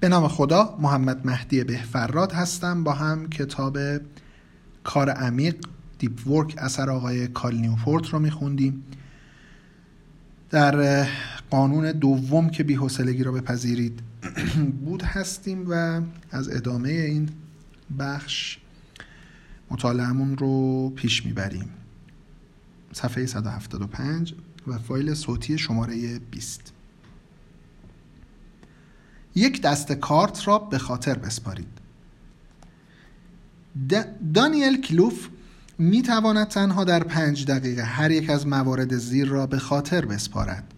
به نام خدا محمد مهدی بهفراد هستم با هم کتاب کار عمیق Deep Work اثر آقای کال نیوپورت رو میخوندیم. در قانون دوم که بی‌حوصلگی را بپذیرید بود هستیم و از ادامه این بخش مطالعهمون رو پیش می‌بریم. صفحه 175 و فایل صوتی شماره 20 یک دست کارت را به خاطر بسپارید. دانیل کلوف می تواند تنها در پنج دقیقه هر یک از موارد زیر را به خاطر بسپارد.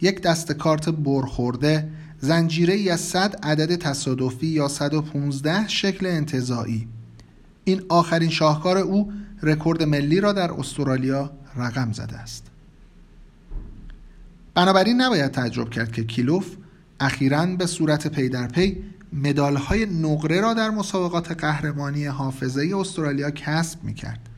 یک دست کارت برخورده زنجیره ای از 100 عدد تصادفی یا 115 شکل انتظایی این آخرین شاهکار او رکورد ملی را در استرالیا رقم زده است. بنابراین نباید تعجب کرد که کیلوف اخیرا به صورت پی در پی مدال های نقره را در مسابقات قهرمانی حافظه استرالیا کسب می کرد.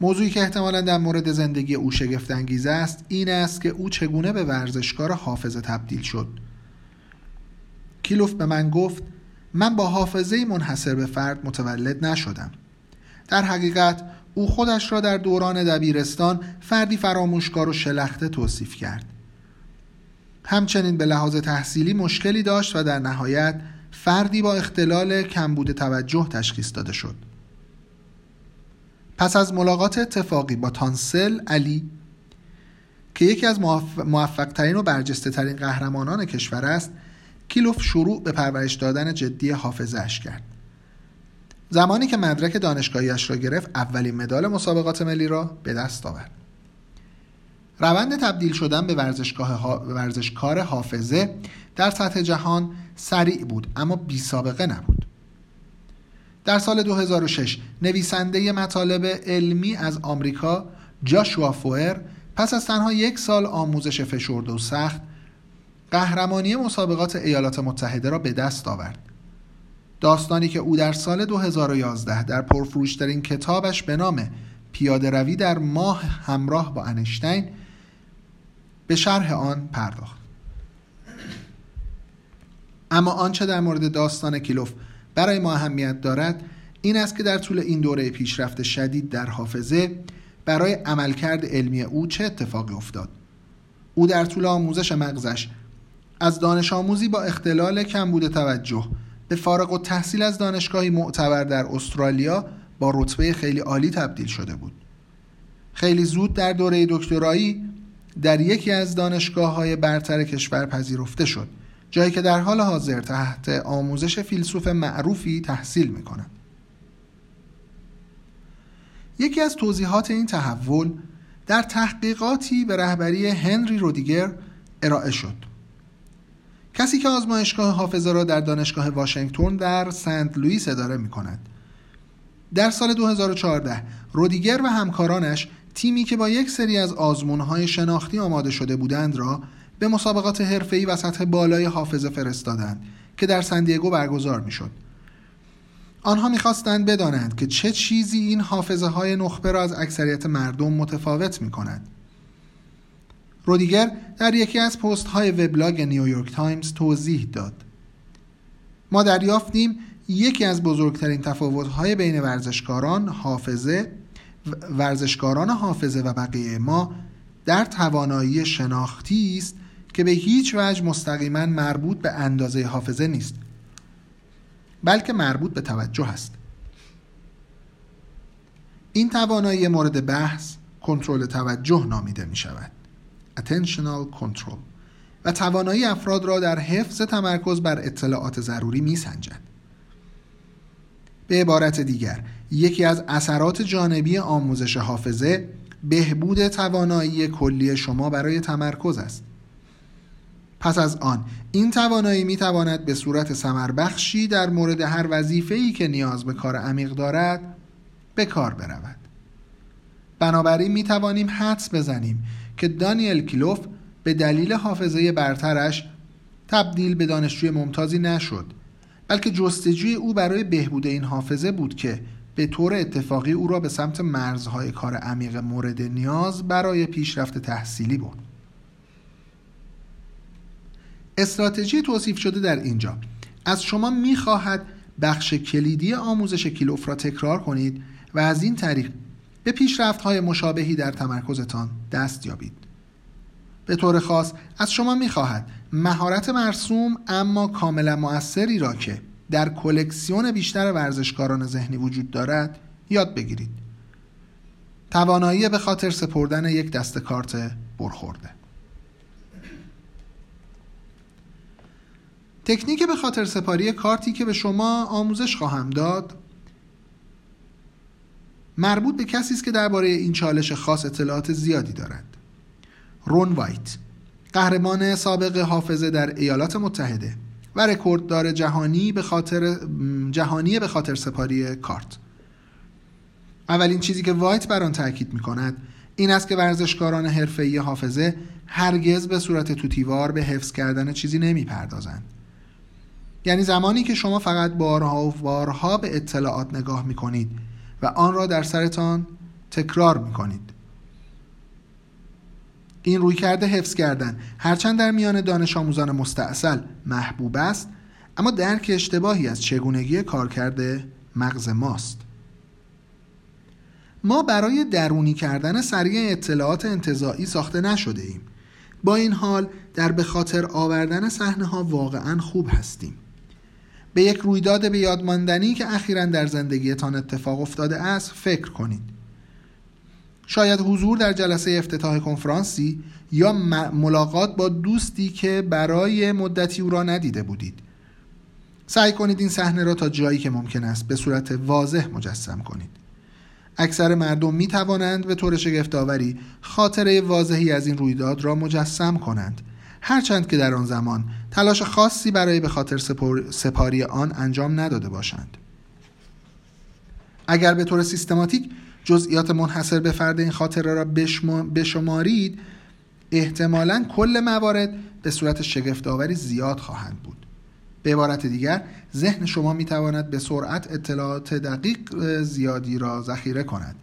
موضوعی که احتمالا در مورد زندگی او شگفت انگیزه است این است که او چگونه به ورزشکار حافظه تبدیل شد. کیلوف به من گفت من با حافظه منحصر به فرد متولد نشدم. در حقیقت او خودش را در دوران دبیرستان فردی فراموشکار و شلخته توصیف کرد. همچنین به لحاظ تحصیلی مشکلی داشت و در نهایت فردی با اختلال کمبود توجه تشخیص داده شد. پس از ملاقات اتفاقی با تانسل علی که یکی از موفقترین و برجسته ترین قهرمانان کشور است کیلوف شروع به پرورش دادن جدی حافظش کرد. زمانی که مدرک دانشگاهیش را گرفت اولین مدال مسابقات ملی را به دست آورد. روند تبدیل شدن به ورزشگاه ورزشکار حافظه در سطح جهان سریع بود اما بی سابقه نبود. در سال 2006 نویسنده مطالب علمی از آمریکا جاشوا فوئر پس از تنها یک سال آموزش فشرده و سخت قهرمانی مسابقات ایالات متحده را به دست آورد. داستانی که او در سال 2011 در پرفروشترین کتابش به نام پیاده روی در ماه همراه با انشتین به شرح آن پرداخت. اما آنچه در مورد داستان کیلوف برای ما اهمیت دارد این است که در طول این دوره پیشرفت شدید در حافظه برای عملکرد علمی او چه اتفاقی افتاد؟ او در طول آموزش مغزش از دانش آموزی با اختلال کمبود توجه به فارغ و تحصیل از دانشگاهی معتبر در استرالیا با رتبه خیلی عالی تبدیل شده بود. خیلی زود در دوره دکترایی در یکی از دانشگاه های برتر کشور پذیرفته شد جایی که در حال حاضر تحت آموزش فیلسوف معروفی تحصیل می کند. یکی از توضیحات این تحول در تحقیقاتی به رهبری هنری رودیگر ارائه شد کسی که آزمایشگاه حافظه را در دانشگاه واشنگتن در سنت لوئیس اداره می کند در سال 2014 رودیگر و همکارانش تیمی که با یک سری از آزمونهای شناختی آماده شده بودند را به مسابقات حرفه‌ای و سطح بالای حافظه فرستادند که در سندیگو برگزار می‌شد. آنها می‌خواستند بدانند که چه چیزی این حافظه های نخبه را از اکثریت مردم متفاوت می کند. رودیگر در یکی از پست های وبلاگ نیویورک تایمز توضیح داد. ما دریافتیم یکی از بزرگترین تفاوت های بین ورزشکاران حافظه ورزشکاران حافظه و بقیه ما در توانایی شناختی است که به هیچ وجه مستقیما مربوط به اندازه حافظه نیست بلکه مربوط به توجه است. این توانایی مورد بحث کنترل توجه نامیده می شود attentional control. و توانایی افراد را در حفظ تمرکز بر اطلاعات ضروری می سنجد. به عبارت دیگر. یکی از اثرات جانبی آموزش حافظه بهبود توانایی کلی شما برای تمرکز است. پس از آن این توانایی می تواند به صورت سمربخشی در مورد هر وظیفه‌ای که نیاز به کار عمیق دارد به کار برود. بنابراین می توانیم حدس بزنیم که دانیل کیلوف به دلیل حافظه برترش تبدیل به دانشجوی ممتازی نشد. بلکه جستجوی او برای بهبود این حافظه بود که به طور اتفاقی او را به سمت مرزهای کار عمیق مورد نیاز برای پیشرفت تحصیلی برد. استراتژی توصیف شده در اینجا. از شما می‌خواهد بخش کلیدی آموزش کیلوف را تکرار کنید و از این طریق به پیشرفت های مشابهی در تمرکزتان دست یابید. به طور خاص از شما می‌خواهد مهارت مرسوم اما کاملا مؤثری را که در کلکسیون بیشتر ورزشکاران ذهنی وجود دارد یاد بگیرید. توانایی به خاطر سپردن یک دست کارت برخورده. تکنیک به خاطر سپاری کارتی که به شما آموزش خواهم داد مربوط به کسی است که درباره این چالش خاص اطلاعات زیادی دارد. رون وایت. قهرمان سابق حافظه در ایالات متحده و رکورددار جهانی به خاطر جهانی به خاطر سپاری کارت اولین چیزی که وایت بر آن تاکید می کند این است که ورزشکاران حرفه‌ای حافظه هرگز به صورت توتیوار به حفظ کردن چیزی نمی پردازند. یعنی زمانی که شما فقط بارها و بارها به اطلاعات نگاه می کنید و آن را در سرتان تکرار می کنید. این روی کرده حفظ کردن. هرچند در میان دانش آموزان مستاصل محبوب است اما درک اشتباهی از چگونگی کارکرد مغز ماست. ما برای درونی کردن سریع اطلاعات انتظاعی ساخته نشده ایم. با این حال در به خاطر آوردن صحنه ها واقعا خوب هستیم. به یک رویداد به یادماندنی که اخیرا در زندگیتان اتفاق افتاده است فکر کنید. شاید حضور در جلسه افتتاح کنفرانسی یا ملاقات با دوستی که برای مدتی او را ندیده بودید. سعی کنید این صحنه را تا جایی که ممکن است به صورت واضح مجسم کنید. اکثر مردم می توانند به طور شگفتآوری خاطره واضحی از این رویداد را مجسم کنند. هرچند که در آن زمان تلاش خاصی برای به خاطر سپاری آن انجام نداده باشند. اگر به طور سیستماتیک جزئیات منحصر به فرد این خاطره را بشمارید احتمالا کل موارد به صورت شگفتآوری زیاد خواهند بود. به عبارت دیگر ذهن شما می تواند به سرعت اطلاعات دقیق زیادی را ذخیره کند.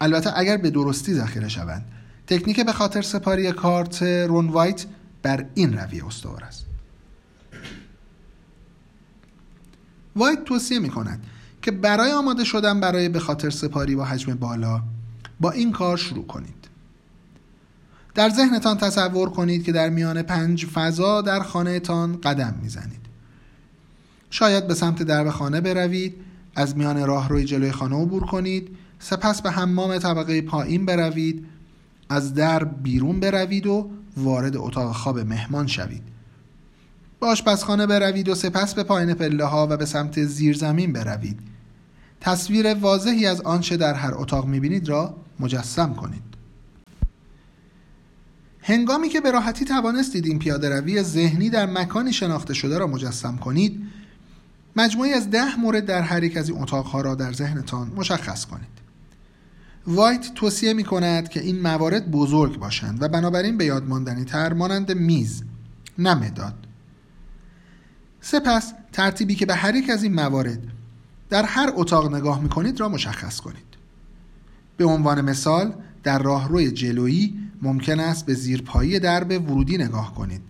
البته اگر به درستی ذخیره شوند تکنیک به خاطر سپاری کارت رون وایت بر این رویه استوار است. وایت توصیه می کند که برای آماده شدن برای به خاطر سپاری با حجم بالا با این کار شروع کنید. در ذهنتان تصور کنید که در میان پنج فضا در خانهتان قدم می‌زنید. شاید به سمت درب خانه بروید از میان راهروی جلوی خانه عبور کنید سپس به حمام طبقه پایین بروید از در بیرون بروید و وارد اتاق خواب مهمان شوید. به آشپزخانه بروید و سپس به پایین پله ها و به سمت زیرزمین بروید. تصویر واضحی از آنچه در هر اتاق می‌بینید را مجسم کنید. هنگامی که به راحتی توانستید این پیاده روی ذهنی در مکانی شناخته شده را مجسم کنید مجموعی از ده مورد در هر یک از این اتاقها را در ذهنتان مشخص کنید. وایت توصیه می کند که این موارد بزرگ باشند و بنابراین به یادماندنی تر مانند میز نه مداد. سپس ترتیبی که به هر یک از این موارد در هر اتاق نگاه می کنید را مشخص کنید. به عنوان مثال در راهروی جلویی ممکن است به زیرپایی درب ورودی نگاه کنید.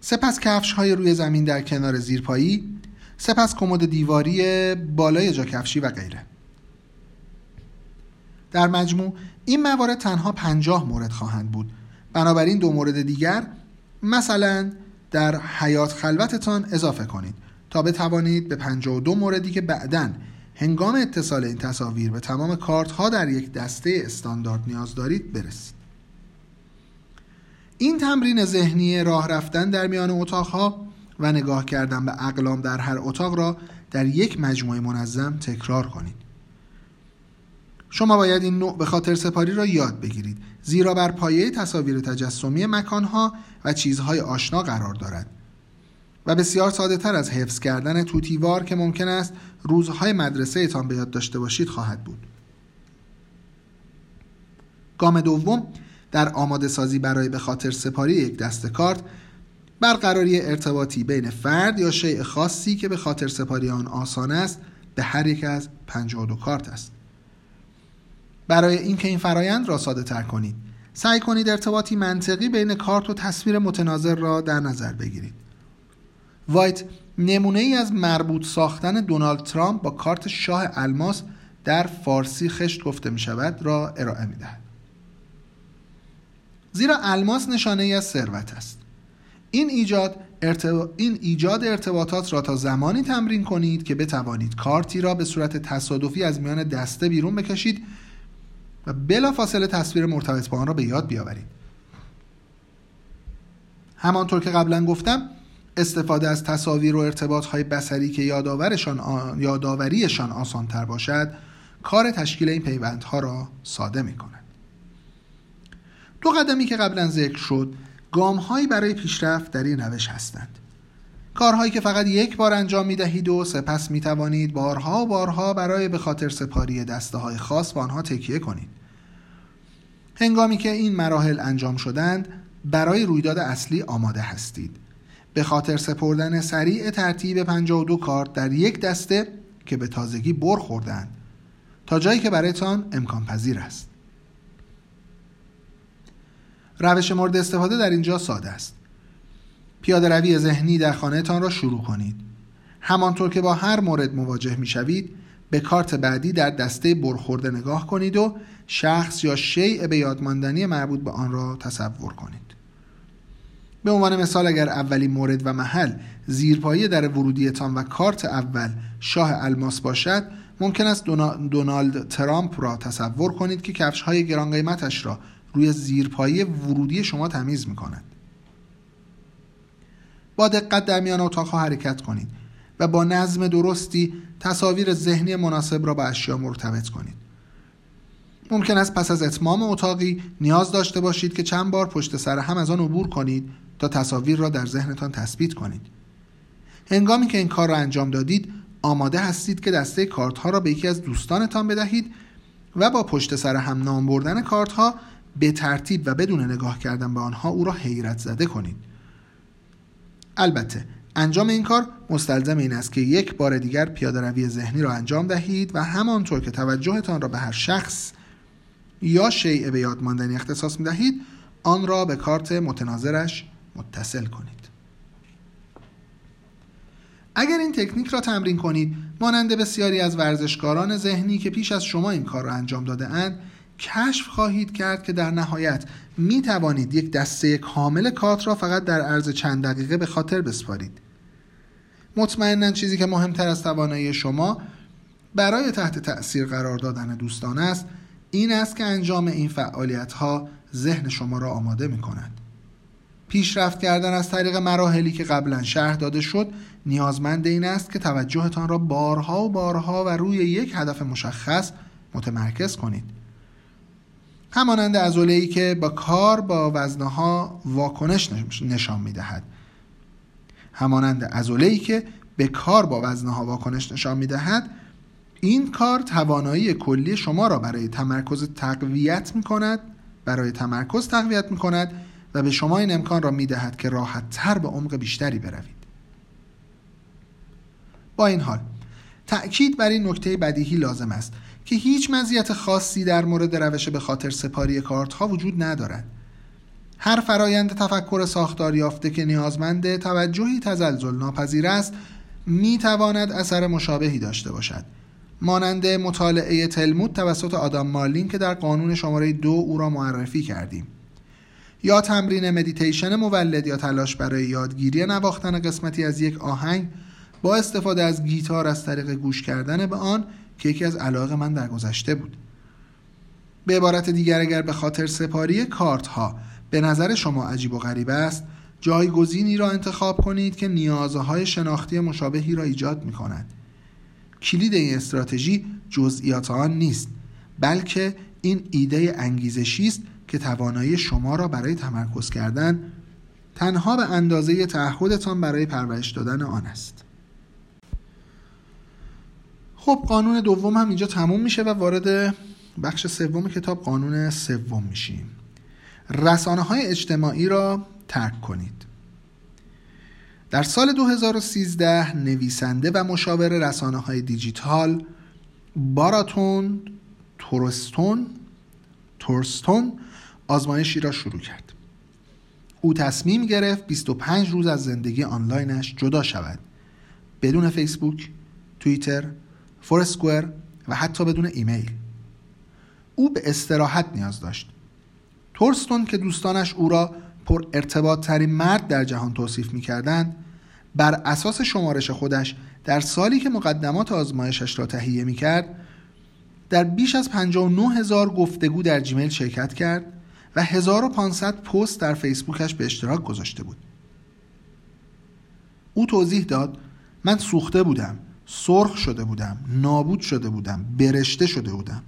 سپس کفش های روی زمین در کنار زیرپایی سپس کمد دیواری بالای جا کفشی و غیره. در مجموع این موارد تنها پنجاه مورد خواهند بود. بنابراین دو مورد دیگر مثلا در حیات خلوتتان اضافه کنید. تا بتوانید به 52 موردی که بعدا هنگام اتصال این تصاویر به تمام کارت ها در یک دسته استاندارد نیاز دارید برسید. این تمرین ذهنی راه رفتن در میان اتاقها و نگاه کردن به اقلام در هر اتاق را در یک مجموعه منظم تکرار کنید. شما باید این نوع به خاطر سپاری را یاد بگیرید. زیرا بر پایه تصاویر تجسمی مکانها و چیزهای آشنا قرار دارد. و بسیار ساده تر از حفظ کردن توتیوار که ممکن است روزهای مدرسه ایتان به یاد داشته باشید خواهد بود. گام دوم در آماده سازی برای به خاطر سپاری یک دست کارت برقراری ارتباطی بین فرد یا شیء خاصی که به خاطر سپاری آن آسان است به هر یک از 52 کارت است. برای اینکه این فرایند را ساده تر کنید. سعی کنید ارتباطی منطقی بین کارت و تصویر متناظر را در نظر بگیرید. وایت نمونه ای از مربوط ساختن دونالد ترامپ با کارت شاه الماس در فارسی خشت گفته می شود را ارائه می دهد. زیرا الماس نشانه ای از ثروت است. این ایجاد, این ایجاد ارتباطات را تا زمانی تمرین کنید که بتوانید کارتی را به صورت تصادفی از میان دسته بیرون بکشید و بلافاصله تصویر مرتبط با آن را به یاد بیاورید. همانطور که قبلا گفتم استفاده از تصاویر و ارتباط های بسری که یادآورشان یادآوریشان آسان تر باشد کار تشکیل این پیوندها را ساده می کند دو قدمی که قبلا ذکر شد گامهایی برای پیشرفت در این روش هستند. کارهایی که فقط یک بار انجام می دهید و سپس می توانید بارها و بارها برای به خاطر سپاری دسته های خاص به آنها تکیه کنید. هنگامی که این مراحل انجام شدند برای رویداد اصلی آماده هستید. به خاطر سپردن سریع ترتیب 52 کارت در یک دسته که به تازگی بر خوردند تا جایی که برایتان امکان پذیر است. روش مورد استفاده در اینجا ساده است. پیاده روی ذهنی در خانهتان را شروع کنید. همانطور که با هر مورد مواجه می شوید به کارت بعدی در دسته برخورده نگاه کنید و شخص یا شیء به یادماندنی مربوط به آن را تصور کنید. به عنوان مثال اگر اولین مورد و محل زیرپایی در ورودیتان و کارت اول شاه الماس باشد ممکن است دونالد ترامپ را تصور کنید که کفش های گران قیمتش را روی زیرپایی ورودی شما تمیز می کند با دقت در میان اتاقها حرکت کنید و با نظم درستی تصاویر ذهنی مناسب را به اشیا مرتبط کنید. ممکن است پس از اتمام اتاقی نیاز داشته باشید که چند بار پشت سر هم از آن عبور کنید تا تصاویر را در ذهنتان تثبیت کنید. هنگامی که این کار را انجام دادید آماده هستید که دسته کارت ها را به یکی از دوستانتان بدهید و با پشت سر هم نام بردن کارت ها به ترتیب و بدون نگاه کردن به آنها او را حیرت زده کنید. البته انجام این کار مستلزم این است که یک بار دیگر پیاده روی ذهنی را انجام دهید و همانطور که توجهتان را به هر شخص یا شیء به یاد ماندنی اختصاص می دهید آن را به کارت متناظرش متصل کنید. اگر این تکنیک را تمرین کنید مانند بسیاری از ورزشکاران ذهنی که پیش از شما این کار را انجام داده اند کشف خواهید کرد که در نهایت می توانید یک دسته کامل کارت را فقط در عرض چند دقیقه به خاطر بسپارید. مطمئنا چیزی که مهمتر از توانایی شما برای تحت تأثیر قرار دادن دوستان است این است که انجام این فعالیت ها ذهن شما را آماده می کند پیشرفت کردن از طریق مراحلی که قبلا شرح داده شد نیازمند این است که توجهتان را بارها و بارها و روی یک هدف مشخص متمرکز کنید. همانند ای که با کار با وزنها واکنش نشان می‌دهد. همانند ای که به کار با وزنها واکنش نشان می‌دهد این کار توانایی کلی شما را برای تمرکز تقویت می کند برای تمرکز تقویت می کند و به شما این امکان را می دهد که راحت تر به عمق بیشتری بروید. با این حال تأکید بر این نکته بدیهی لازم است. که هیچ مزیت خاصی در مورد روش به خاطر سپاری کارت ها وجود ندارد. هر فرایند تفکر ساختار یافته که نیازمند توجهی تزلزل ناپذیر است می تواند اثر مشابهی داشته باشد. مانند مطالعه تلمود توسط آدام مارلین که در قانون شماره دو او را معرفی کردیم. یا تمرین مدیتیشن مولد یا تلاش برای یادگیری نواختن قسمتی از یک آهنگ با استفاده از گیتار از طریق گوش کردن به آن که یکی از علایق من در گذشته بود. به عبارت دیگر اگر به خاطر سپاری کارت ها به نظر شما عجیب و غریب است جایگزینی را انتخاب کنید که نیازهای شناختی مشابهی را ایجاد می کند کلید این استراتژی جزئیات آن نیست بلکه این ایده انگیزشی است که توانایی شما را برای تمرکز کردن تنها به اندازه تعهدتان برای پرورش دادن آن است. خب قانون دوم هم اینجا تموم میشه و وارد بخش سوم کتاب قانون سوم میشیم. رسانه های اجتماعی را ترک کنید. در سال 2013 نویسنده و مشاور رسانه های دیجیتال باراتون تورستون تورستون آزمایشی را شروع کرد. او تصمیم گرفت 25 روز از زندگی آنلاینش جدا شود. بدون فیسبوک، توییتر، فورسکوئر و حتی بدون ایمیل. او به استراحت نیاز داشت. تورستون که دوستانش او را پر ارتباط ترین مرد در جهان توصیف می کردند بر اساس شمارش خودش در سالی که مقدمات آزمایشش را تهیه می کرد در بیش از 59 هزار گفتگو در جیمیل شرکت کرد و 1500 پست در فیسبوکش به اشتراک گذاشته بود. او توضیح داد من سوخته بودم. سرخ شده بودم نابود شده بودم برشته شده بودم.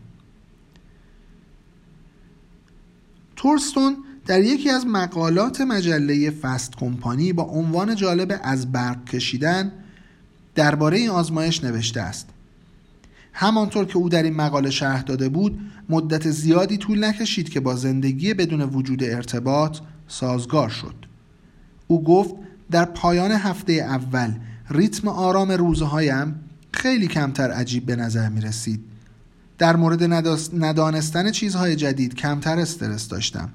تورستون در یکی از مقالات مجله فست کمپانی با عنوان جالب از برق کشیدن درباره این آزمایش نوشته است. همانطور که او در این مقاله شرح داده بود مدت زیادی طول نکشید که با زندگی بدون وجود ارتباط سازگار شد. او گفت در پایان هفته اول ریتم آرام روزهایم خیلی کمتر عجیب به نظر می رسید در مورد ندانستن چیزهای جدید کمتر استرس داشتم.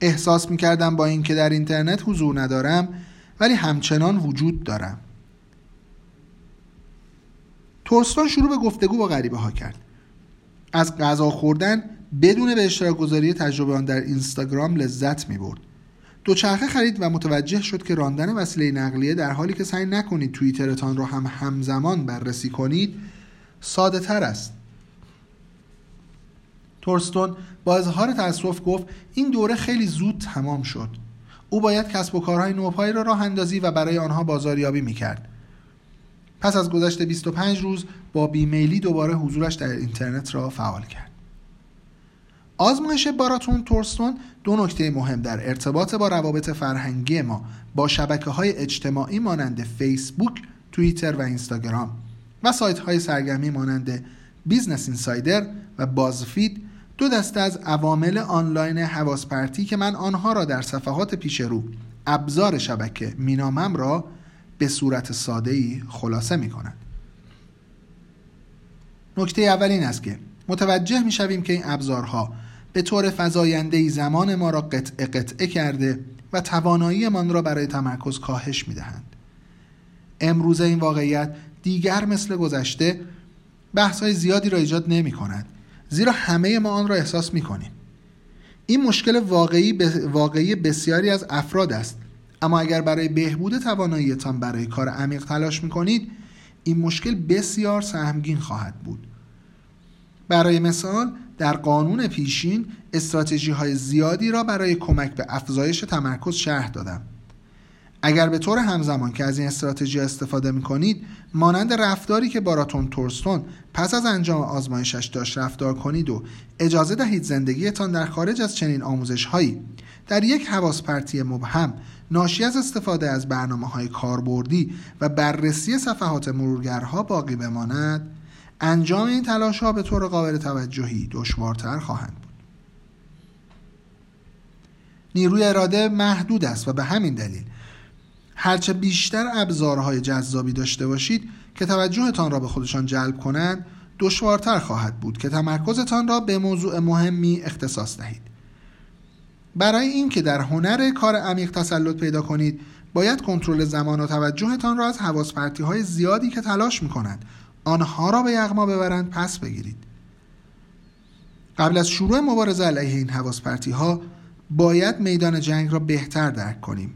احساس می کردم با اینکه در اینترنت حضور ندارم ولی همچنان وجود دارم. تورستون شروع به گفتگو با غریبه ها کرد. از غذا خوردن بدون به اشتراک گذاری تجربه آن در اینستاگرام لذت می برد دوچرخه خرید و متوجه شد که راندن وسیله نقلیه در حالی که سعی نکنید توییترتان رو هم همزمان بررسی کنید ساده تر است. تورستون با اظهار تأسف گفت این دوره خیلی زود تمام شد. او باید کسب و کارهای نوپایی را راه اندازی و برای آنها بازاریابی می‌کرد. پس از گذشت 25 روز با بیمیلی دوباره حضورش در اینترنت را فعال کرد. آزمایش باراتوند تورستون دو نکته مهم در ارتباط با روابط فرهنگی ما با شبکه های اجتماعی مانند فیسبوک، توییتر و اینستاگرام و سایت های سرگرمی مانند Business Insider و BuzzFeed دو دسته از عوامل آنلاین حواس پرتی که من آنها را در صفحات پیش رو ابزار شبکه مینامم را به صورت ساده ای خلاصه می کند. نکته اول این است که متوجه می شویم که این ابزارها به طور فضاینده زمان ما را قطعه قطعه کرده و توانایی من را برای تمرکز کاهش می دهند. امروز این واقعیت دیگر مثل گذشته بحث های زیادی را ایجاد نمی کند زیرا همه ما آن را احساس می کنیم این مشکل واقعی, واقعی بسیاری از افراد است اما اگر برای بهبود تواناییتان برای کار عمیق تلاش می کنید این مشکل بسیار سهمگین خواهد بود برای مثال در قانون پیشین استراتژی های زیادی را برای کمک به افزایش تمرکز شرح دادم. اگر به طور همزمان که از این استراتژی استفاده می کنید مانند رفتاری که باراتون تورستون پس از انجام آزمایشش داشت رفتار کنید و اجازه دهید زندگیتان در خارج از چنین آموزش هایی در یک حواس پرتی مبهم ناشی از استفاده از برنامه های کاربردی و بررسی صفحات مرورگرها باقی بماند. انجام این تلاش ها به طور قابل توجهی دشوارتر خواهند بود. نیروی اراده محدود است و به همین دلیل هرچه بیشتر ابزارهای جذابی داشته باشید که توجهتان را به خودشان جلب کنند دشوارتر خواهد بود که تمرکزتان را به موضوع مهمی اختصاص دهید. برای اینکه در هنر کار عمیق تسلط پیدا کنید باید کنترل زمان و توجهتان را از حواس های زیادی که تلاش می کنند آنها را به یغما ببرند پس بگیرید قبل از شروع مبارزه علیه این حواس ها باید میدان جنگ را بهتر درک کنیم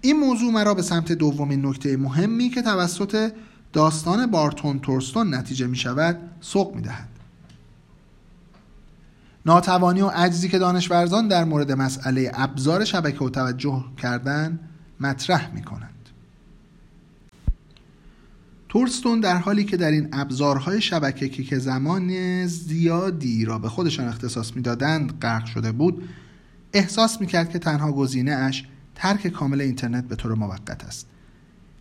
این موضوع مرا به سمت دومین نکته مهمی که توسط داستان بارتون تورستون نتیجه می شود سوق می دهد. ناتوانی و عجزی که دانشورزان در مورد مسئله ابزار شبکه و توجه کردن مطرح می کنند. تورستون در حالی که در این ابزارهای شبکه که زمان زیادی را به خودشان اختصاص می‌دادند غرق شده بود احساس می‌کرد که تنها گزینه اش ترک کامل اینترنت به طور موقت است.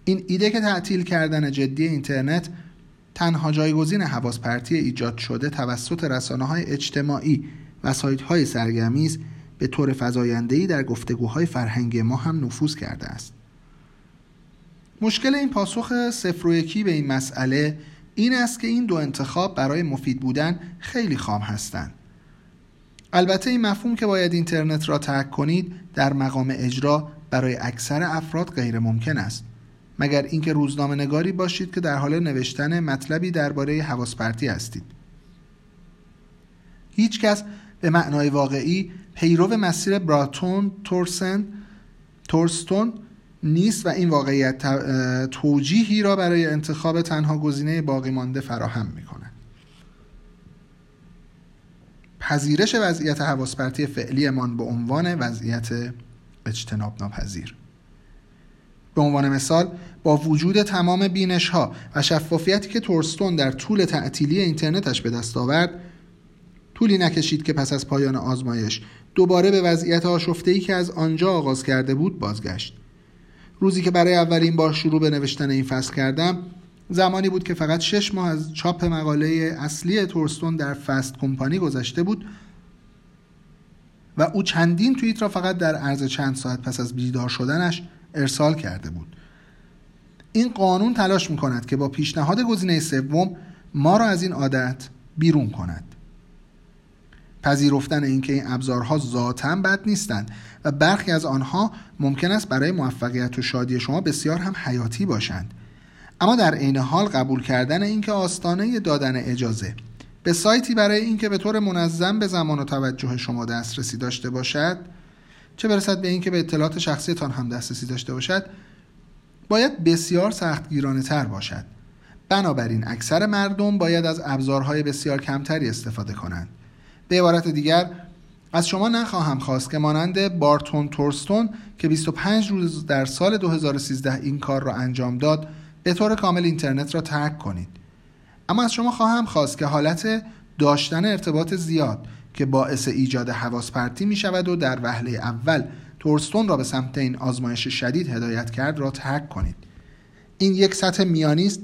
این ایده که تعطیل کردن جدی اینترنت تنها جایگزین حواس پرتی ایجاد شده توسط رسانه های اجتماعی و سایت های سرگرمی است به طور فزاینده‌ای در گفتگوهای فرهنگی ما هم نفوذ کرده است. مشکل این پاسخ صفر و یکی به این مسئله این است که این دو انتخاب برای مفید بودن خیلی خام هستند. البته این مفهوم که باید اینترنت را ترک کنید در مقام اجرا برای اکثر افراد غیر ممکن است. مگر اینکه روزنامه نگاری باشید که در حال نوشتن مطلبی درباره حواس پرتی هستید. هیچ کس به معنای واقعی پیرو مسیر براتون تورسن تورستون نیست و این واقعیت توجیهی را برای انتخاب تنها گزینه باقی مانده فراهم می کند. پذیرش وضعیت حواسپرتی فعلیمان به عنوان وضعیت اجتناب ناپذیر به عنوان مثال با وجود تمام بینش ها و شفافیتی که تورستون در طول تعطیلی اینترنتش به دست آورد طولی نکشید که پس از پایان آزمایش دوباره به وضعیت آشفته‌ای که از آنجا آغاز کرده بود بازگشت روزی که برای اولین بار شروع به نوشتن این فصل کردم زمانی بود که فقط شش ماه از چاپ مقاله اصلی تورستون در فست کمپانی گذشته بود و او چندین توییت را فقط در عرض چند ساعت پس از بیدار شدنش ارسال کرده بود. این قانون تلاش می کند که با پیشنهاد گزینه سوم ما را از این عادت بیرون کند. پذیرفتن اینکه این ابزارها ذاتا بد نیستند و برخی از آنها ممکن است برای موفقیت و شادی شما بسیار هم حیاتی باشند. اما در عین حال قبول کردن اینکه آستانه دادن اجازه به سایتی برای اینکه به طور منظم به زمان و توجه شما دسترسی داشته باشد چه برسد به اینکه به اطلاعات شخصیتان هم دسترسی داشته باشد باید بسیار سختگیرانه تر باشد. بنابراین اکثر مردم باید از ابزارهای بسیار کمتری استفاده کنند. به عبارت دیگر از شما نخواهم خواست که مانند بارتون تورستون که 25 روز در سال 2013 این کار را انجام داد به طور کامل اینترنت را ترک کنید. اما از شما خواهم خواست که حالت داشتن ارتباط زیاد که باعث ایجاد حواس پرتی می شود و در وهله اول تورستون را به سمت این آزمایش شدید هدایت کرد را ترک کنید. این یک سطح میانی است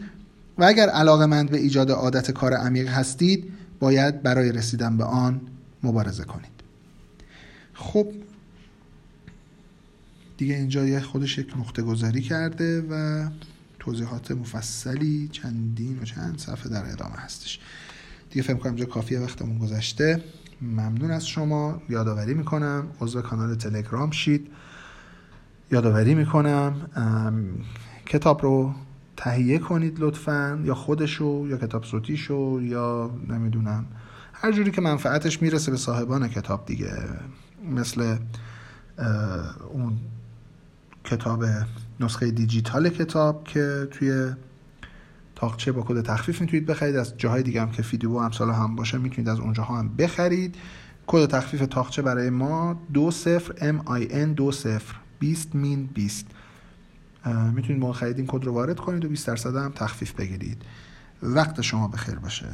و اگر علاقه مند به ایجاد عادت کار عمیق هستید باید برای رسیدن به آن مبارزه کنید. خب دیگه اینجا یه خودش یک نقطه گذاری کرده و توضیحات مفصلی چندین و چند صفحه در ادامه هستش. دیگه فکر کنم اینجا کافیه وقتمون گذشته. ممنون از شما. یادآوری می‌کنم عضو کانال تلگرام شید. یادآوری می‌کنم کتاب رو تهیه کنید لطفا یا خودشو یا کتاب صوتیشو یا نمی‌دونم. هر جوری که منفعتش می‌رسه به صاحبان کتاب دیگه. مثل اون کتاب نسخه دیجیتال کتاب که توی تاقچه با کد تخفیف می‌تونید بخرید. از جاهای دیگه هم که فیدیبو هم باشه می‌تونید از اونجاها هم بخرید. کد تخفیف تاقچه برای ما دو صفر M I N دو صفر 20 مین 20 می‌تونید با خرید این کد رو وارد کنید و 20 درصد هم تخفیف بگیرید. وقت شما بخیر باشه.